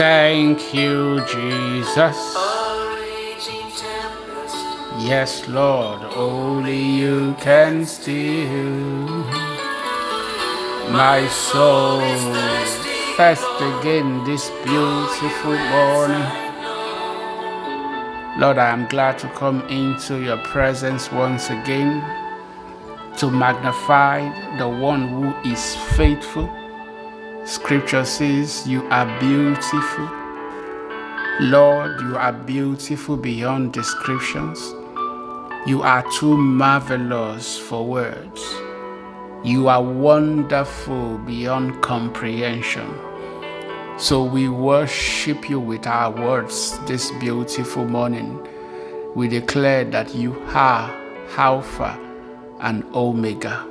Thank you, Jesus. Yes, Lord, only you can still my soul first again this beautiful morning. Lord, I am glad to come into your presence once again to magnify the one who is faithful. Scripture says, You are beautiful. Lord, you are beautiful beyond descriptions. You are too marvelous for words. You are wonderful beyond comprehension. So we worship you with our words this beautiful morning. We declare that you are Alpha and Omega.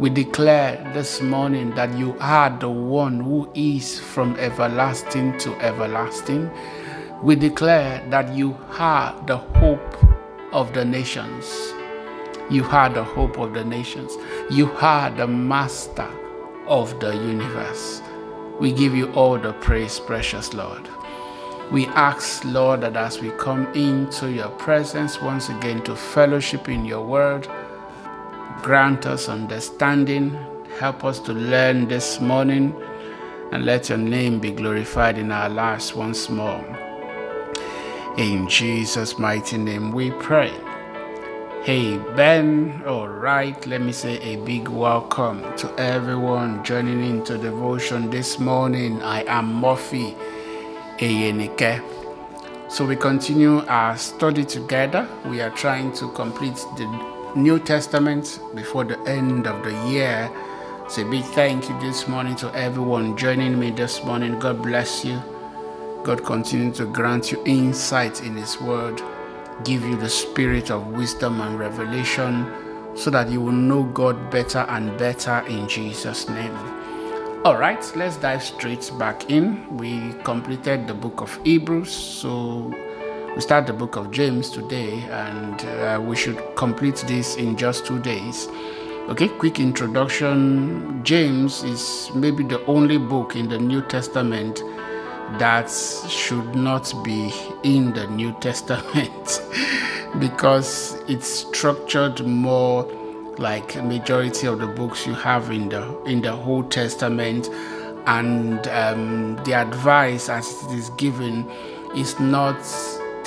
We declare this morning that you are the one who is from everlasting to everlasting. We declare that you are the hope of the nations. You are the hope of the nations. You are the master of the universe. We give you all the praise, precious Lord. We ask, Lord, that as we come into your presence once again to fellowship in your word, grant us understanding, help us to learn this morning, and let your name be glorified in our lives once more. In Jesus' mighty name we pray. Hey Ben, all right, let me say a big welcome to everyone joining into devotion this morning. I am Murphy Eyenike. So we continue our study together. We are trying to complete the New Testament before the end of the year. A big thank you this morning to everyone joining me this morning. God bless you. God continue to grant you insight in His Word give you the spirit of wisdom and revelation so that you will know God better and better in Jesus' name. All right, let's dive straight back in. We completed the book of Hebrews, so we start the book of James today, and uh, we should complete this in just two days. Okay, quick introduction James is maybe the only book in the New Testament that should not be in the New Testament because it's structured more like majority of the books you have in the in the Old Testament, and um, the advice as it is given is not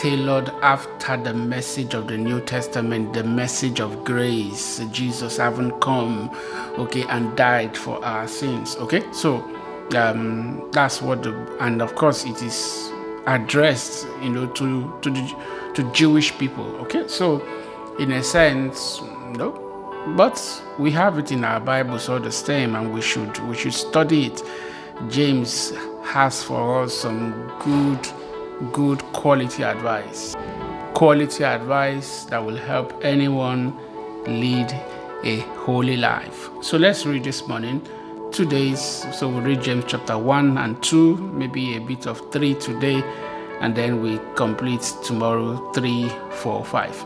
tailored after the message of the New Testament, the message of grace. Jesus haven't come, okay, and died for our sins. Okay, so um, that's what the and of course it is addressed you know to to the, to Jewish people okay so in a sense no but we have it in our Bibles all the same and we should we should study it James has for us some good good quality advice quality advice that will help anyone lead a holy life so let's read this morning two days. So we'll read James chapter 1 and 2, maybe a bit of 3 today, and then we complete tomorrow 3, 4, 5.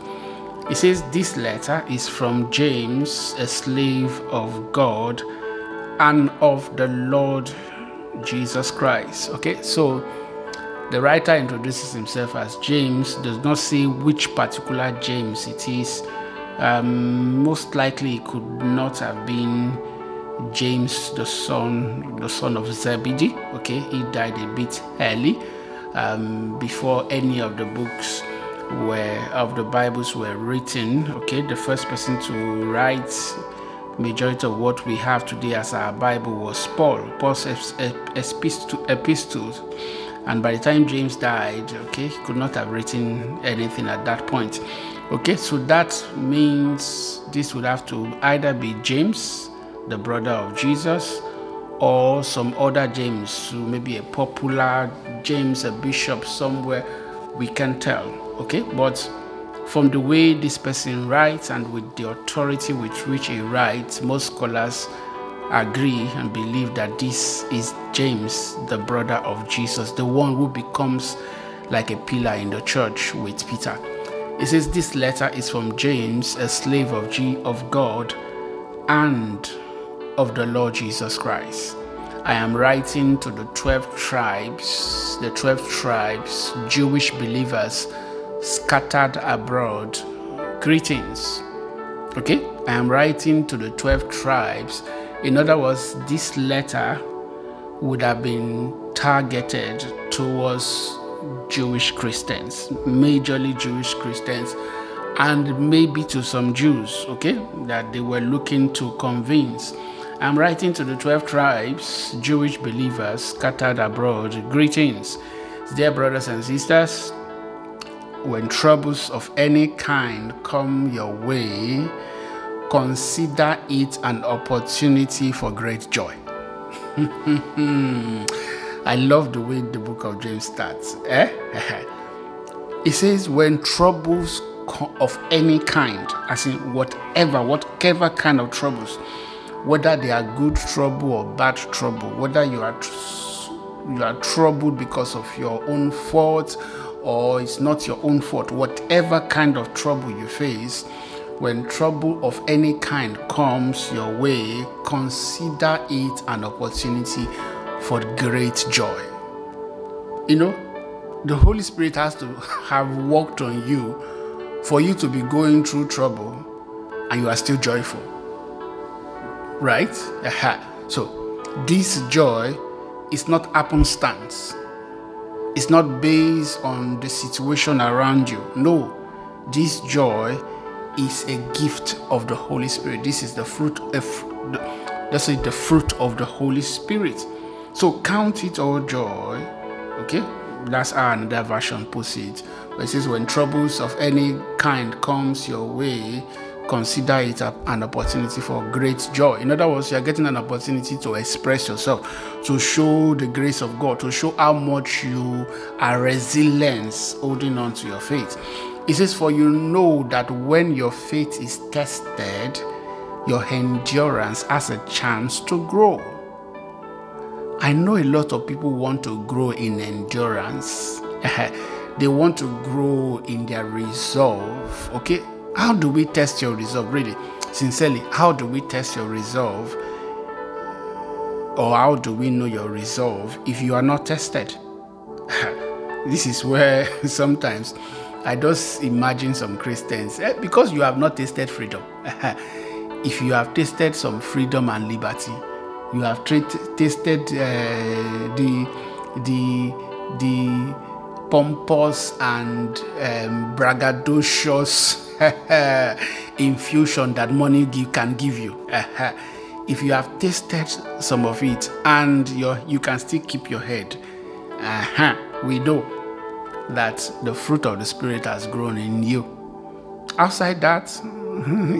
It says, This letter is from James, a slave of God and of the Lord Jesus Christ. Okay, so the writer introduces himself as James, does not say which particular James it is. Um, most likely, it could not have been James, the son, the son of Zebedee. Okay, he died a bit early, um, before any of the books were of the Bibles were written. Okay, the first person to write majority of what we have today as our Bible was Paul. Paul's epistles, and by the time James died, okay, he could not have written anything at that point. Okay, so that means this would have to either be James the brother of Jesus, or some other James, who maybe a popular James, a bishop somewhere, we can tell. Okay, but from the way this person writes and with the authority with which he writes, most scholars agree and believe that this is James, the brother of Jesus, the one who becomes like a pillar in the church with Peter. It says this letter is from James, a slave of G of God and of the Lord Jesus Christ. I am writing to the 12 tribes, the 12 tribes, Jewish believers scattered abroad. Greetings. Okay? I am writing to the 12 tribes. In other words, this letter would have been targeted towards Jewish Christians, majorly Jewish Christians, and maybe to some Jews, okay, that they were looking to convince. I'm writing to the 12 tribes, Jewish believers scattered abroad. Greetings, dear brothers and sisters. When troubles of any kind come your way, consider it an opportunity for great joy. I love the way the book of James starts. Eh? it says, when troubles of any kind, as in whatever, whatever kind of troubles, whether they are good trouble or bad trouble, whether you are you are troubled because of your own fault or it's not your own fault, whatever kind of trouble you face, when trouble of any kind comes your way, consider it an opportunity for great joy. You know, the Holy Spirit has to have worked on you for you to be going through trouble and you are still joyful. Right? So, this joy is not happenstance. It's not based on the situation around you. No, this joy is a gift of the Holy Spirit. This is the fruit of that's it, the fruit of the Holy Spirit. So count it all joy. Okay? That's how another version puts it. But it says when troubles of any kind comes your way, consider it an opportunity for great joy. In other words, you are getting an opportunity to express yourself, to show the grace of God, to show how much you are resilient holding on to your faith. It says, For you know that when your faith is tested, your endurance has a chance to grow. I know a lot of people want to grow in endurance. they want to grow in their resolve. Okay? How do we test your resolve? Really, sincerely, how do we test your resolve? Or how do we know your resolve if you are not tested? this is where sometimes I just imagine some Christians, eh, because you have not tasted freedom. if you have tasted some freedom and liberty, you have tasted uh, the the the pompous and um, braggadocious infusion that money give, can give you. if you have tasted some of it and you can still keep your head, uh-huh, we know that the fruit of the Spirit has grown in you. Outside that,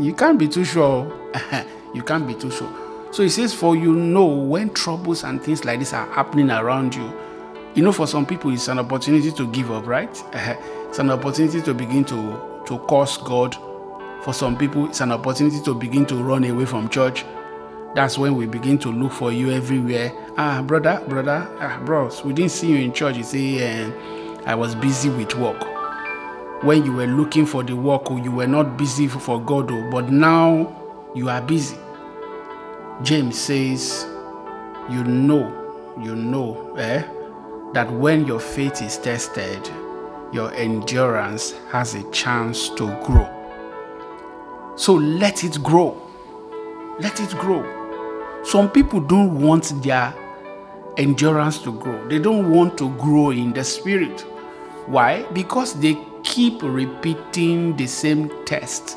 you can't be too sure. you can't be too sure. So he says, For you know when troubles and things like this are happening around you. You know, for some people, it's an opportunity to give up, right? it's an opportunity to begin to, to curse God. For some people, it's an opportunity to begin to run away from church. That's when we begin to look for you everywhere. Ah, brother, brother, ah, bros, we didn't see you in church. You see, uh, I was busy with work. When you were looking for the work, you were not busy for God, but now you are busy. James says, You know, you know, eh, that when your faith is tested, your endurance has a chance to grow. So let it grow. Let it grow. Some people don't want their endurance to grow, they don't want to grow in the spirit. Why? Because they keep repeating the same test.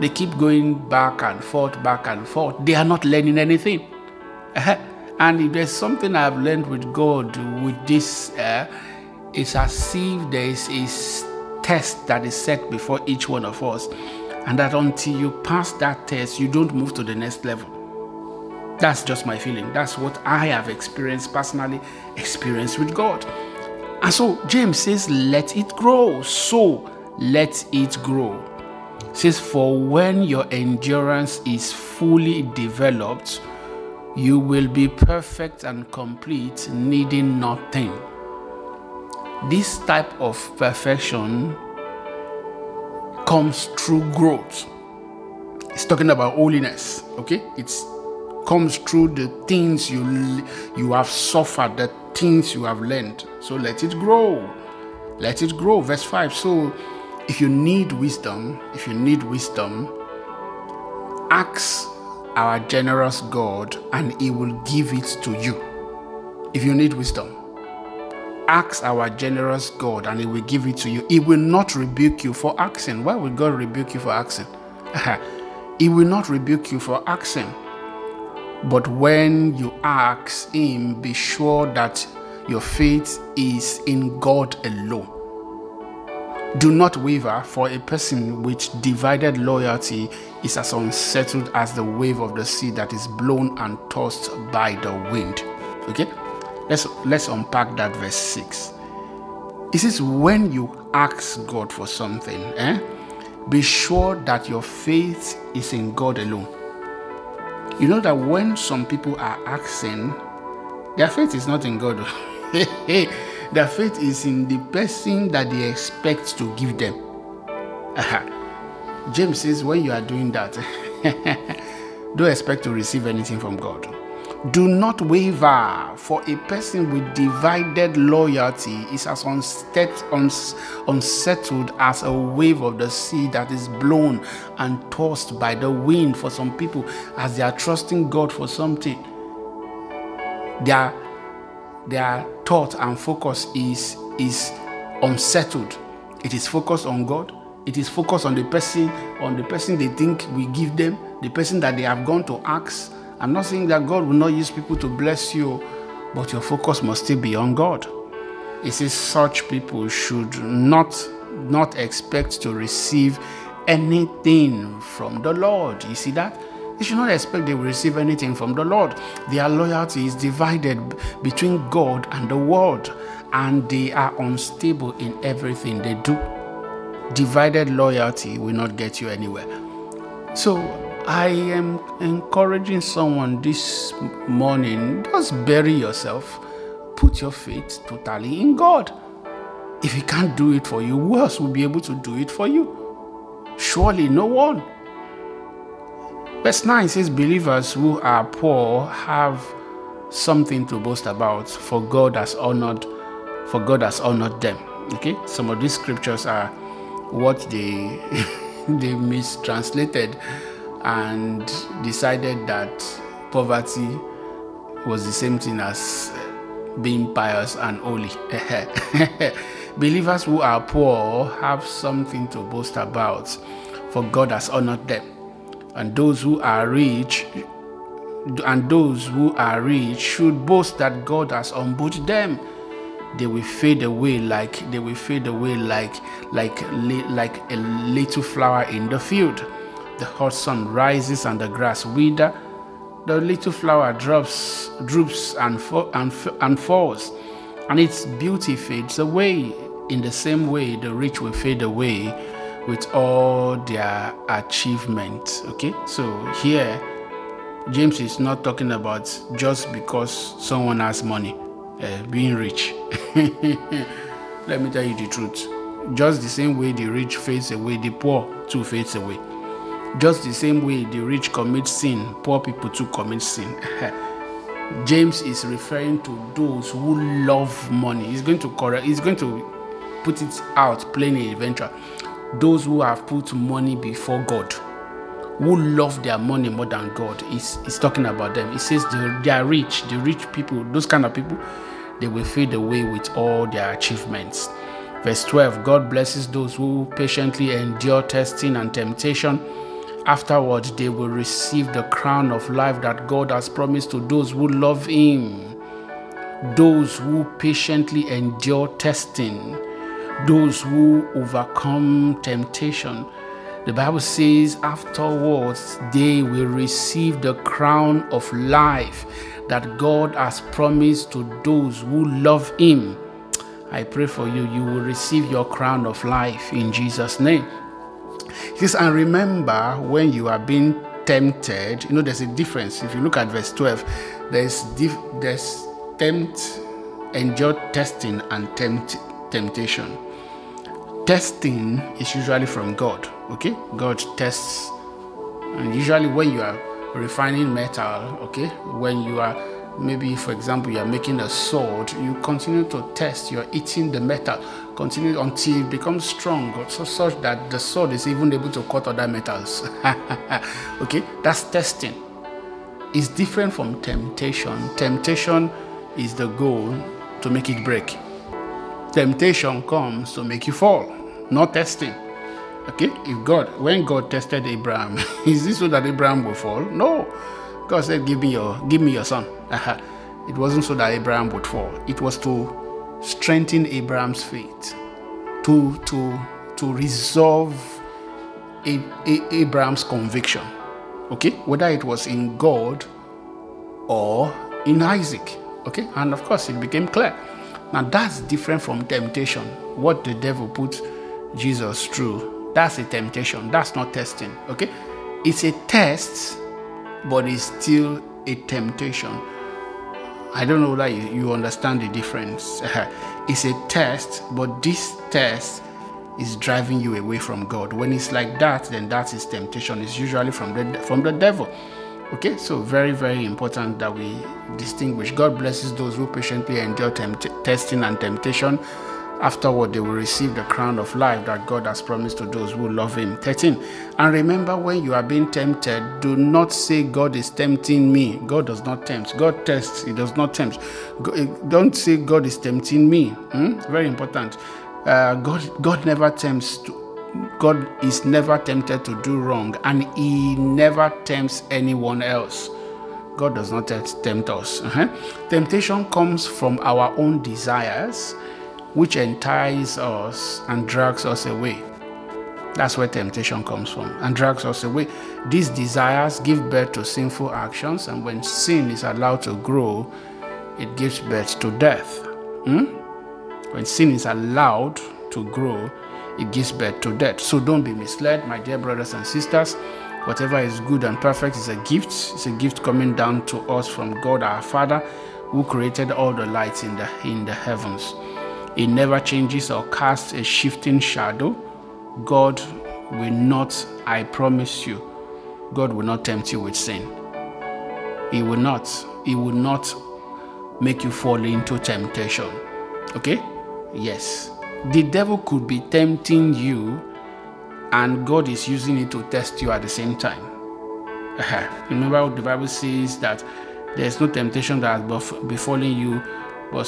They keep going back and forth, back and forth. They are not learning anything. and if there's something I've learned with God, with this, uh, it's as if there is a test that is set before each one of us. And that until you pass that test, you don't move to the next level. That's just my feeling. That's what I have experienced personally, experienced with God. And so James says, let it grow. So let it grow. says, for when your endurance is fully developed, you will be perfect and complete, needing nothing. This type of perfection comes through growth. It's talking about holiness, okay? It comes through the things you you have suffered, the things you have learned. So let it grow. Let it grow. Verse 5. So if you need wisdom, if you need wisdom, ask our generous God and He will give it to you. If you need wisdom, ask our generous God and He will give it to you. He will not rebuke you for asking. Why would God rebuke you for asking? he will not rebuke you for asking. But when you ask Him, be sure that your faith is in God alone. Do not waver, for a person with divided loyalty is as unsettled as the wave of the sea that is blown and tossed by the wind. Okay? Let's let's unpack that verse 6. It says when you ask God for something, eh, be sure that your faith is in God alone. You know that when some people are asking, their faith is not in God. Their faith is in the person that they expect to give them. James says, when you are doing that, don't expect to receive anything from God. Do not waver, for a person with divided loyalty is as unsettled as a wave of the sea that is blown and tossed by the wind. For some people, as they are trusting God for something, their, their thought and focus is, is unsettled. It is focused on God. It is focused on the person, on the person they think we give them, the person that they have gone to ask I'm not saying that God will not use people to bless you, but your focus must still be on God. It says such people should not not expect to receive anything from the Lord. You see that? They should not expect they will receive anything from the Lord. Their loyalty is divided between God and the world, and they are unstable in everything they do. Divided loyalty will not get you anywhere. So I am encouraging someone this morning just bury yourself, put your faith totally in God. If He can't do it for you, who else will be able to do it for you? Surely no one. Verse 9 says, Believers who are poor have something to boast about, for God has honored, for God has honored them. Okay, some of these scriptures are what they they mistranslated and decided that poverty was the same thing as being pious and holy. Believers who are poor have something to boast about, for God has honored them. And those who are rich and those who are rich should boast that God has humbled them. They will fade away like they will fade away like like like a little flower in the field the hot sun rises and the grass wither, the little flower drops, droops and, fo- and, f- and falls, and its beauty fades away. In the same way, the rich will fade away with all their achievements. Okay, so here, James is not talking about just because someone has money, uh, being rich. Let me tell you the truth. Just the same way the rich fades away, the poor too fades away. Just the same way the rich commit sin, poor people too commit sin. James is referring to those who love money. He's going to correct, he's going to put it out plainly eventually. Those who have put money before God, who love their money more than God, is is talking about them. He says they are rich, the rich people, those kind of people, they will fade away with all their achievements. Verse 12 God blesses those who patiently endure testing and temptation Afterward, they will receive the crown of life that God has promised to those who love Him, those who patiently endure testing, those who overcome temptation. The Bible says, afterwards, they will receive the crown of life that God has promised to those who love Him. I pray for you, you will receive your crown of life in Jesus' name. Yes, and remember when you are being tempted, you know, there's a difference. If you look at verse 12, there's dif- there's tempt, endure testing, and tempt temptation. Testing is usually from God. Okay, God tests, and usually when you are refining metal, okay, when you are maybe for example you are making a sword you continue to test you're eating the metal continue until it becomes strong so such that the sword is even able to cut other metals. Okay that's testing. It's different from temptation. Temptation is the goal to make it break. Temptation comes to make you fall. Not testing. Okay if god when god tested abraham is this so that abraham will fall? No. God said, Give me your give me your son. it wasn't so that Abraham would fall. It was to strengthen Abraham's faith, to to to resolve a, a, Abraham's conviction. Okay, whether it was in God or in Isaac. Okay, and of course it became clear. Now that's different from temptation. What the devil put Jesus through, that's a temptation. That's not testing. Okay, it's a test but it's still a temptation. I don't know that you, understand the difference. Uh-huh. it's a test, but this test is driving you away from God. When it's like that, then that is temptation. It's usually from the from the devil. Okay, so very very important that we distinguish. God blesses those who patiently endure tempt- testing and temptation Afterward, they will receive the crown of life that God has promised to those who love Him. 13. And remember, when you are being tempted, do not say, God is tempting me. God does not tempt. God tests, He does not tempt. Eh, don't say, God is tempting me. Hmm? Very important. Uh, God, God never tempts. To, God is never tempted to do wrong, and He never tempts anyone else. God does not tempt us. Uh-huh. Temptation comes from our own desires which entices us and drags us away. That's where temptation comes from and drags us away. These desires give birth to sinful actions, and when sin is allowed to grow, it gives birth to death. Hmm? When sin is allowed to grow, it gives birth to death. So don't be misled, my dear brothers and sisters. Whatever is good and perfect is a gift. It's a gift coming down to us from God our Father, who created all the lights in the in the heavens. It never changes or casts a shifting shadow. God will not, I promise you, God will not tempt you with sin. He will not. He will not make you fall into temptation. Okay? Yes. The devil could be tempting you, and God is using it to test you at the same time. Remember what the Bible says that there's no temptation that has befallen you, but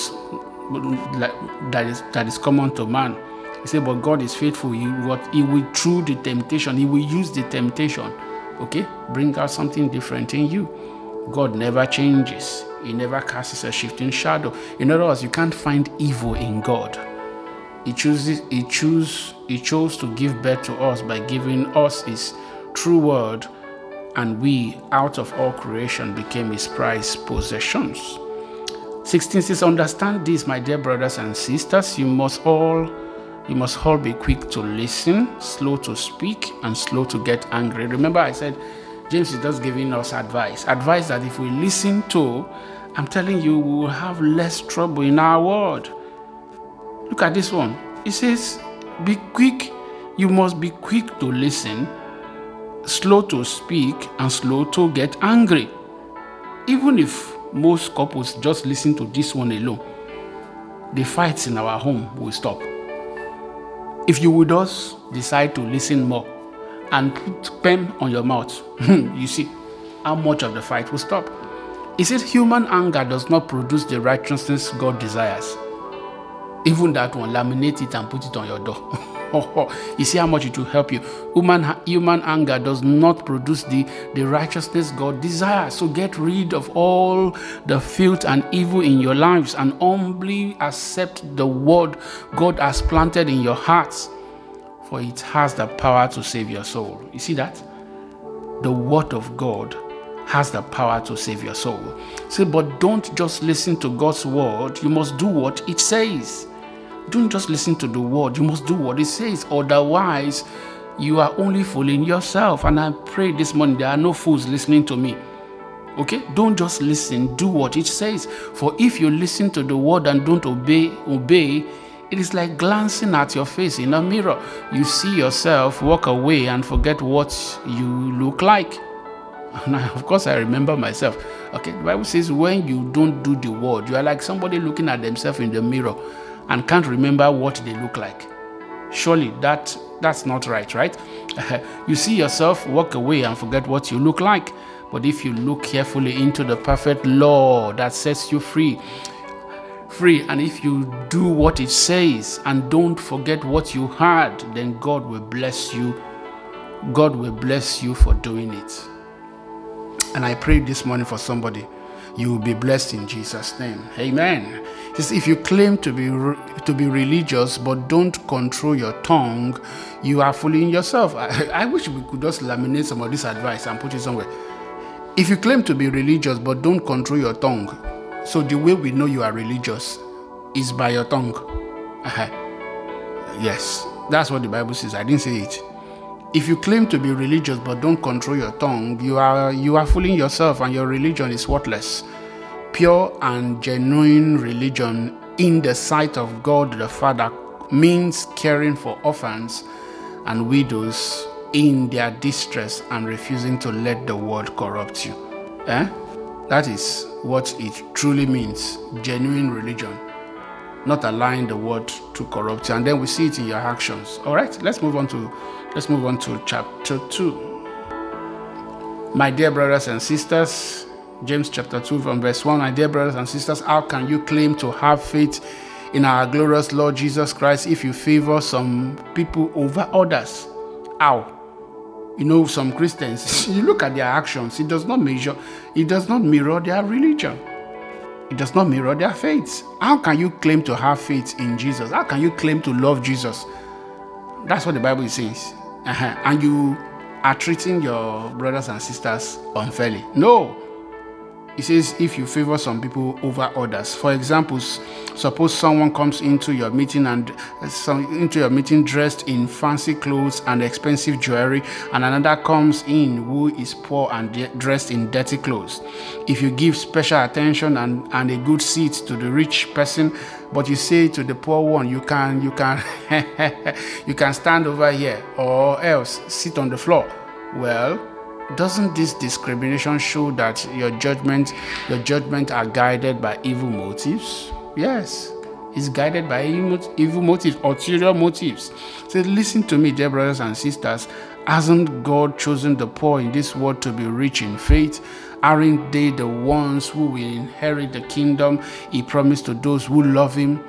that is that is common to man. He said, but God is faithful. He what He will through the temptation. He will use the temptation. Okay, bring out something different in you. God never changes. He never casts a shifting shadow. In other words, you can't find evil in God. He chooses. He choose. He chose to give birth to us by giving us His true word, and we, out of all creation, became His prized possessions. 16 says, Understand this, my dear brothers and sisters. You must all you must all be quick to listen, slow to speak, and slow to get angry. Remember, I said James is just giving us advice. Advice that if we listen to, I'm telling you, we will have less trouble in our world. Look at this one. It says, Be quick, you must be quick to listen, slow to speak, and slow to get angry. Even if most couples just listen to this one alone, the fights in our home will stop. If you would just decide to listen more and put pen on your mouth, you see how much of the fight will stop. Is it human anger does not produce the righteousness God desires? Even that one, laminate it and put it on your door. you see how much it will help you. Human, human anger does not produce the, the righteousness God desires. So get rid of all the filth and evil in your lives and humbly accept the word God has planted in your hearts, for it has the power to save your soul. You see that? The word of God has the power to save your soul. Say, but don't just listen to God's word, you must do what it says. Don't just listen to the word, you must do what it says. Otherwise, you are only fooling yourself. And I pray this morning there are no fools listening to me. Okay? Don't just listen, do what it says. For if you listen to the word and don't obey, obey, it is like glancing at your face in a mirror. You see yourself, walk away, and forget what you look like. And I, of course, I remember myself. Okay, the Bible says when you don't do the word, you are like somebody looking at themselves in the mirror and can't remember what they look like. Surely that that's not right, right? you see yourself, walk away and forget what you look like. But if you look carefully into the perfect law that sets you free, free, and if you do what it says and don't forget what you heard, then God will bless you. God will bless you for doing it. And I pray this morning for somebody. You will be blessed in Jesus' name. Amen. Says, if you claim to be to be religious but don't control your tongue, you are fooling yourself. I, I wish we could just laminate some of this advice and put it somewhere. If you claim to be religious but don't control your tongue, so the way we know you are religious is by your tongue. Uh-huh. Yes, that's what the Bible says. I didn't say it. If you claim to be religious but don't control your tongue, you are you are fooling yourself and your religion is worthless. Pure and genuine religion in the sight of God the Father means caring for orphans and widows in their distress and refusing to let the world corrupt you. Eh? That is what it truly means genuine religion not allowing the world to corrupt you and then we see it in your actions all right let's move on to let's move on to chapter 2 my dear brothers and sisters james chapter 2 from verse 1 my dear brothers and sisters how can you claim to have faith in our glorious lord jesus christ if you favor some people over others how you know some christians you look at their actions it does not measure it does not mirror their religion it does not mirror their faith. How can you claim to have faith in Jesus? How can you claim to love Jesus? That's what the Bible says. Uh-huh. And you are treating your brothers and sisters unfairly. No, it says if you favor some people over others. For example, suppose someone comes into your meeting and uh, some, into your meeting dressed in fancy clothes and expensive jewelry, and another comes in who is poor and de- dressed in dirty clothes. If you give special attention and, and a good seat to the rich person, but you say to the poor one, you can you can you can stand over here or else sit on the floor. Well, doesn't this discrimination show that your judgment your judgment are guided by evil motives? Yes. It's guided by evil motives ulterior motives. So listen to me dear brothers and sisters. Hasn't god chosen the poor in this world to be rich in faith? Aren't they the ones who will inherit the kingdom he promised to those who love him?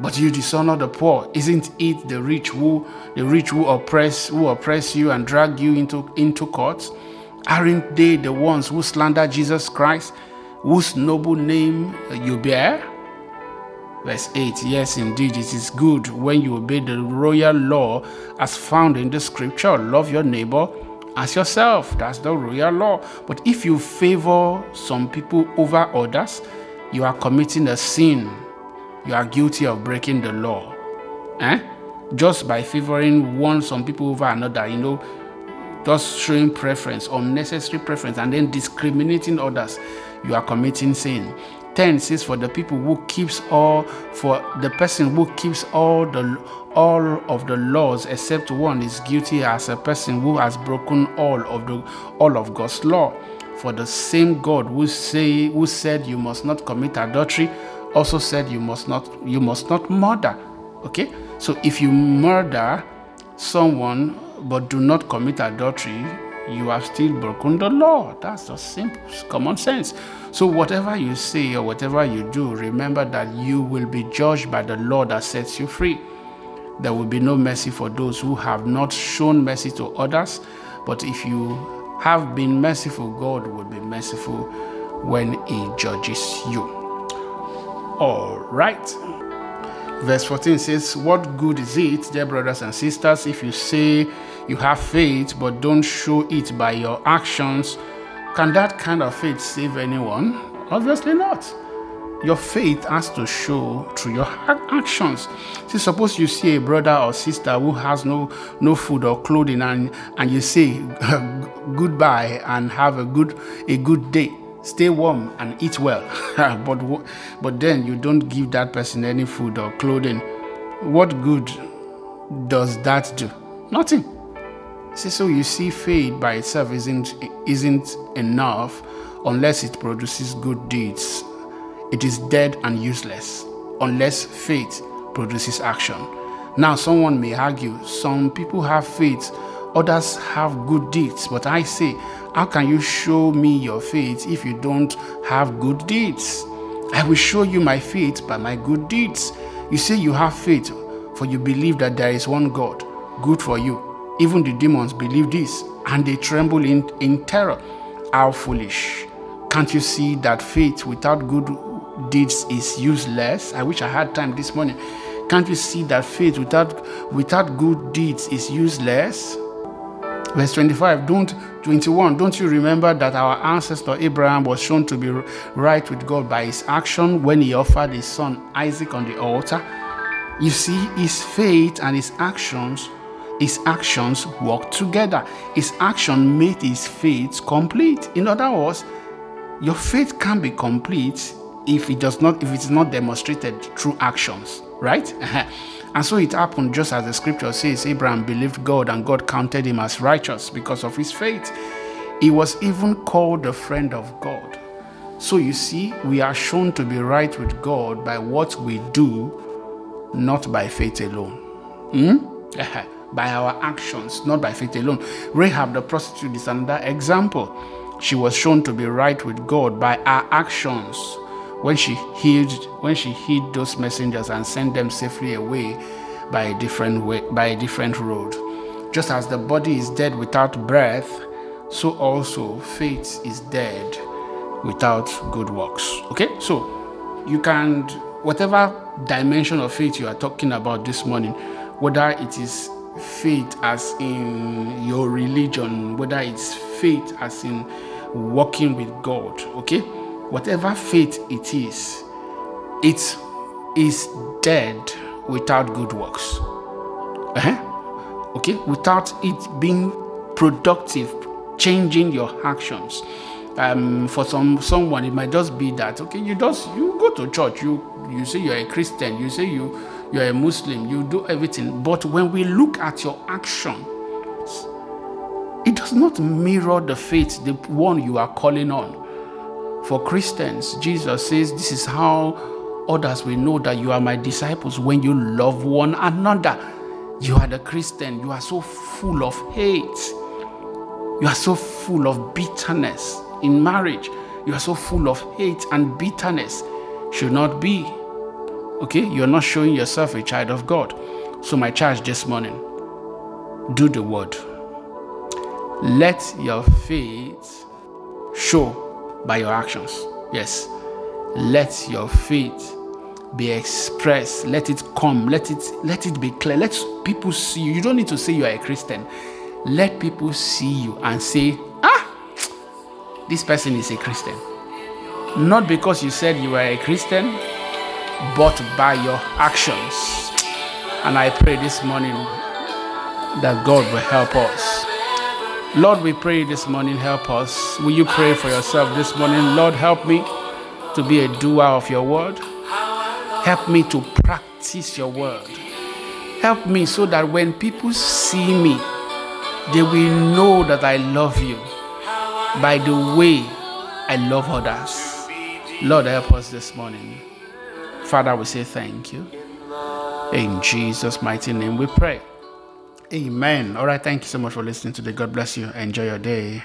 But you dishonor the poor. Isn't it the rich who the rich who oppress who oppress you and drag you into into courts Aren't they the ones who slander Jesus Christ, whose noble name you bear? Verse 8 Yes, indeed, it is good when you obey the royal law as found in the scripture. Love your neighbor as yourself. That's the royal law. But if you favor some people over others, you are committing a sin. You are guilty of breaking the law. Eh? Just by favoring one some people over another, you know, just showing preference, unnecessary preference, and then discriminating others, you are committing sin. 10 says for the people who keeps all for the person who keeps all the all of the laws except one is guilty as a person who has broken all of the all of God's law. For the same God who say who said you must not commit adultery also said you must not you must not murder. Okay? So if you murder someone but do not commit adultery, you have still broken the law. That's just simple, common sense. So, whatever you say or whatever you do, remember that you will be judged by the law that sets you free. There will be no mercy for those who have not shown mercy to others, but if you have been merciful, God will be merciful when He judges you. All right. Verse 14 says, What good is it, dear brothers and sisters, if you say you have faith but don't show it by your actions? Can that kind of faith save anyone? Obviously not. Your faith has to show through your actions. See, suppose you see a brother or sister who has no no food or clothing, and and you say goodbye and have a good a good day stay warm and eat well but but then you don't give that person any food or clothing what good does that do nothing See, so you see, faith by itself isn't isn't enough unless it produces good deeds. It is dead and useless unless faith produces action. Now, someone may argue some people have faith, others have good deeds. But I say, how can you show me your faith if you don't have good deeds? I will show you my faith by my good deeds. You say you have faith, for you believe that there is one God. Good for you. Even the demons believe this, and they tremble in, in terror. How foolish. Can't you see that faith without good deeds is useless? I wish I had time this morning. Can't you see that faith without without good deeds is useless? Verse 25, don't 21, don't you remember that our ancestor Abraham was shown to be right with God by his action when he offered his son Isaac on the altar? You see, his faith and his actions his actions worked together. His action made his faith complete. In other words, your faith can be complete if it does not if it's not demonstrated through actions, right? and so it happened just as the scripture says Abraham believed God and God counted him as righteous because of his faith. He was even called a friend of God. So you see, we are shown to be right with God by what we do, not by faith alone. Hmm? by our actions, not by faith alone. Rahab the prostitute is another example. She was shown to be right with God by her actions when she healed when she hid those messengers and sent them safely away by a different way by a different road. Just as the body is dead without breath, so also faith is dead without good works. Okay? So you can whatever dimension of faith you are talking about this morning, whether it is faith as in your religion, whether it's faith as in walking with God, okay? Whatever faith it is, it is dead without good works. Uh-huh. Okay? Without it being productive, changing your actions. Um, for some someone, it might just be that okay, you just you go to church, you you say you're a Christian, you say you you're a Muslim, you do everything. But when we look at your action, it does not mirror the faith, the one you are calling on. For Christians, Jesus says, This is how others will know that you are my disciples when you love one another. You are the Christian, you are so full of hate. You are so full of bitterness in marriage. You are so full of hate and bitterness. Should not be. Okay? You're not showing yourself a child of God. So, my charge this morning do the word. Let your faith show by your actions. Yes. Let your faith be expressed. Let it come. Let it let it be clear. Let people see you. You don't need to say you are a Christian. Let people see you and say, ah, this person is a Christian. Not because you said you are a Christian, but by your actions. And I pray this morning that God will help us. Lord, we pray this morning, help us. Will you pray for yourself this morning? Lord, help me to be a doer of your word. Help me to practice your word. Help me so that when people see me, they will know that I love you by the way I love others. Lord, help us this morning. Father, we say thank you. In Jesus' mighty name we pray. Amen. All right. Thank you so much for listening today. God bless you. Enjoy your day.